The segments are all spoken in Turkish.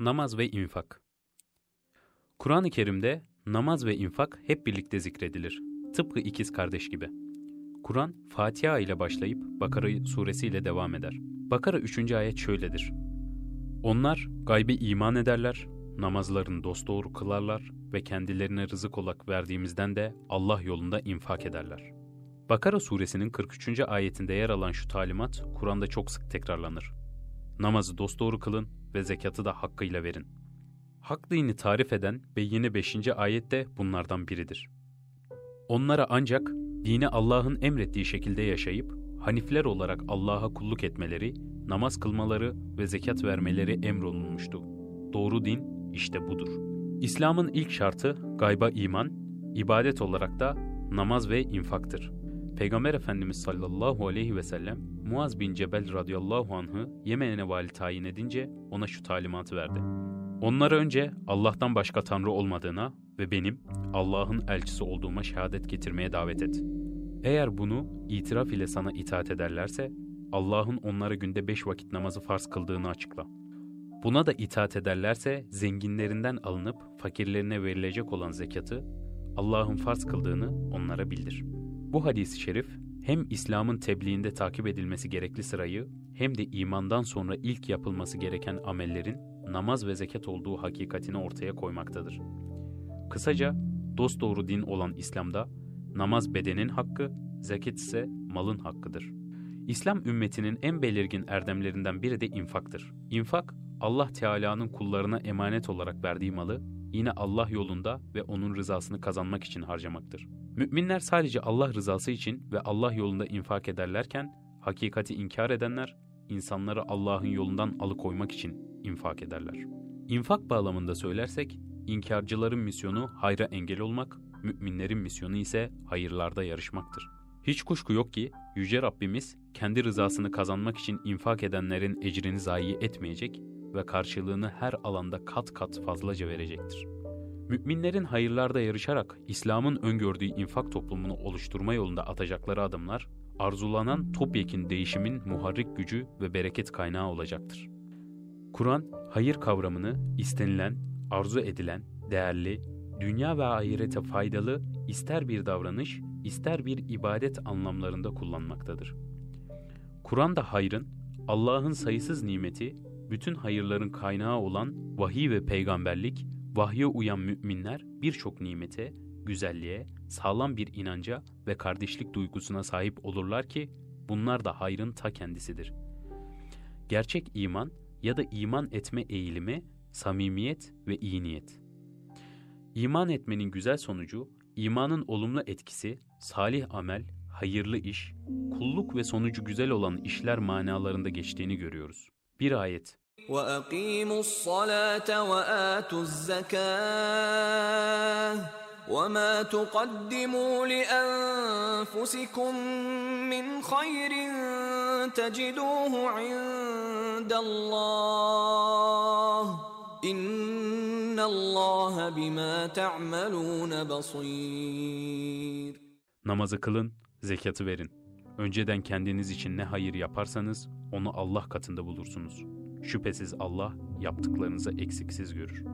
Namaz ve infak. Kur'an-ı Kerim'de namaz ve infak hep birlikte zikredilir. Tıpkı ikiz kardeş gibi. Kur'an, Fatiha ile başlayıp Bakara suresi ile devam eder. Bakara 3. ayet şöyledir. Onlar gaybe iman ederler, namazlarını dosdoğru kılarlar ve kendilerine rızık olarak verdiğimizden de Allah yolunda infak ederler. Bakara suresinin 43. ayetinde yer alan şu talimat Kur'an'da çok sık tekrarlanır. Namazı dosdoğru kılın ve zekatı da hakkıyla verin. Hak dini tarif eden ve yine 5. ayet de bunlardan biridir. Onlara ancak dini Allah'ın emrettiği şekilde yaşayıp hanifler olarak Allah'a kulluk etmeleri, namaz kılmaları ve zekat vermeleri emrolunmuştu. Doğru din işte budur. İslam'ın ilk şartı gayba iman, ibadet olarak da namaz ve infaktır. Peygamber Efendimiz sallallahu aleyhi ve sellem Muaz bin Cebel radıyallahu anh'ı Yemen'e vali tayin edince ona şu talimatı verdi. Onlara önce Allah'tan başka tanrı olmadığına ve benim Allah'ın elçisi olduğuma şehadet getirmeye davet et. Eğer bunu itiraf ile sana itaat ederlerse Allah'ın onlara günde beş vakit namazı farz kıldığını açıkla. Buna da itaat ederlerse zenginlerinden alınıp fakirlerine verilecek olan zekatı Allah'ın farz kıldığını onlara bildir. Bu hadis-i şerif hem İslam'ın tebliğinde takip edilmesi gerekli sırayı hem de imandan sonra ilk yapılması gereken amellerin namaz ve zekat olduğu hakikatini ortaya koymaktadır. Kısaca dosdoğru din olan İslam'da namaz bedenin hakkı, zekat ise malın hakkıdır. İslam ümmetinin en belirgin erdemlerinden biri de infaktır. İnfak, Allah Teala'nın kullarına emanet olarak verdiği malı yine Allah yolunda ve onun rızasını kazanmak için harcamaktır. Müminler sadece Allah rızası için ve Allah yolunda infak ederlerken hakikati inkar edenler insanları Allah'ın yolundan alıkoymak için infak ederler. İnfak bağlamında söylersek inkarcıların misyonu hayra engel olmak, müminlerin misyonu ise hayırlarda yarışmaktır. Hiç kuşku yok ki Yüce Rabbimiz kendi rızasını kazanmak için infak edenlerin ecrini zayi etmeyecek ve karşılığını her alanda kat kat fazlaca verecektir. Müminlerin hayırlarda yarışarak İslam'ın öngördüğü infak toplumunu oluşturma yolunda atacakları adımlar, arzulanan topyekin değişimin muharrik gücü ve bereket kaynağı olacaktır. Kur'an, hayır kavramını istenilen, arzu edilen, değerli, dünya ve ahirete faydalı ister bir davranış, ister bir ibadet anlamlarında kullanmaktadır. Kur'an'da hayrın, Allah'ın sayısız nimeti, bütün hayırların kaynağı olan vahiy ve peygamberlik, vahye uyan müminler birçok nimete, güzelliğe, sağlam bir inanca ve kardeşlik duygusuna sahip olurlar ki bunlar da hayrın ta kendisidir. Gerçek iman ya da iman etme eğilimi, samimiyet ve iyi niyet. İman etmenin güzel sonucu, imanın olumlu etkisi, salih amel, hayırlı iş, kulluk ve sonucu güzel olan işler manalarında geçtiğini görüyoruz. Bir ayet. وَأَقِيمُوا الصَّلَاةَ وَآتُوا الزَّكَاةَ وَمَا تُقَدِّمُوا لِأَنفُسِكُم مِّنْ خَيْرٍ تَجِدُوهُ عِندَ اللَّهِ إِنَّ اللَّهَ بِمَا تَعْمَلُونَ بَصِيرٌ Namazı kılın, zekatı verin. Önceden kendiniz için ne hayır yaparsanız onu Allah katında bulursunuz. Şüphesiz Allah yaptıklarınızı eksiksiz görür.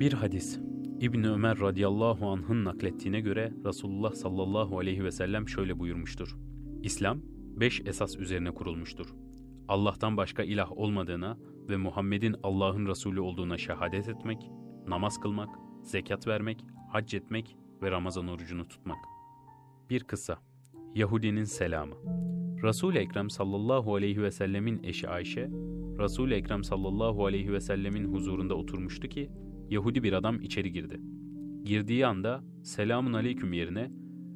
Bir hadis İbn Ömer radıyallahu anh'ın naklettiğine göre Resulullah sallallahu aleyhi ve sellem şöyle buyurmuştur. İslam beş esas üzerine kurulmuştur. Allah'tan başka ilah olmadığına ve Muhammed'in Allah'ın Resulü olduğuna şehadet etmek, namaz kılmak, zekat vermek, hac etmek ve Ramazan orucunu tutmak. Bir kısa Yahudinin selamı Resul-i Ekrem sallallahu aleyhi ve sellemin eşi Ayşe, Resul-i Ekrem sallallahu aleyhi ve sellemin huzurunda oturmuştu ki, Yahudi bir adam içeri girdi. Girdiği anda selamun aleyküm yerine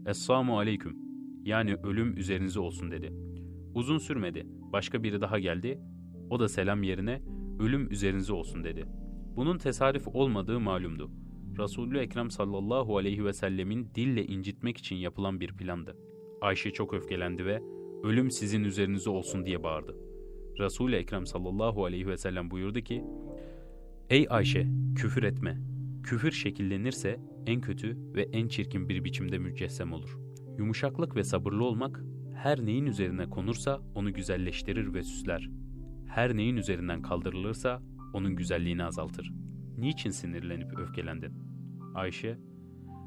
Esselamu aleyküm yani ölüm üzerinize olsun dedi. Uzun sürmedi. Başka biri daha geldi. O da selam yerine ölüm üzerinize olsun dedi. Bunun tesadüf olmadığı malumdu. Resulü Ekrem sallallahu aleyhi ve sellemin dille incitmek için yapılan bir plandı. Ayşe çok öfkelendi ve ölüm sizin üzerinize olsun diye bağırdı. Resul-i Ekrem sallallahu aleyhi ve sellem buyurdu ki, Ey Ayşe, küfür etme. Küfür şekillenirse en kötü ve en çirkin bir biçimde mücessem olur. Yumuşaklık ve sabırlı olmak, her neyin üzerine konursa onu güzelleştirir ve süsler. Her neyin üzerinden kaldırılırsa onun güzelliğini azaltır. Niçin sinirlenip öfkelendin? Ayşe,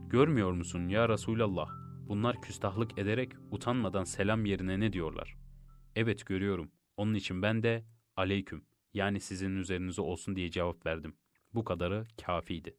görmüyor musun ya Resulallah? Bunlar küstahlık ederek utanmadan selam yerine ne diyorlar? Evet görüyorum. Onun için ben de aleyküm yani sizin üzerinize olsun diye cevap verdim. Bu kadarı kafiydi.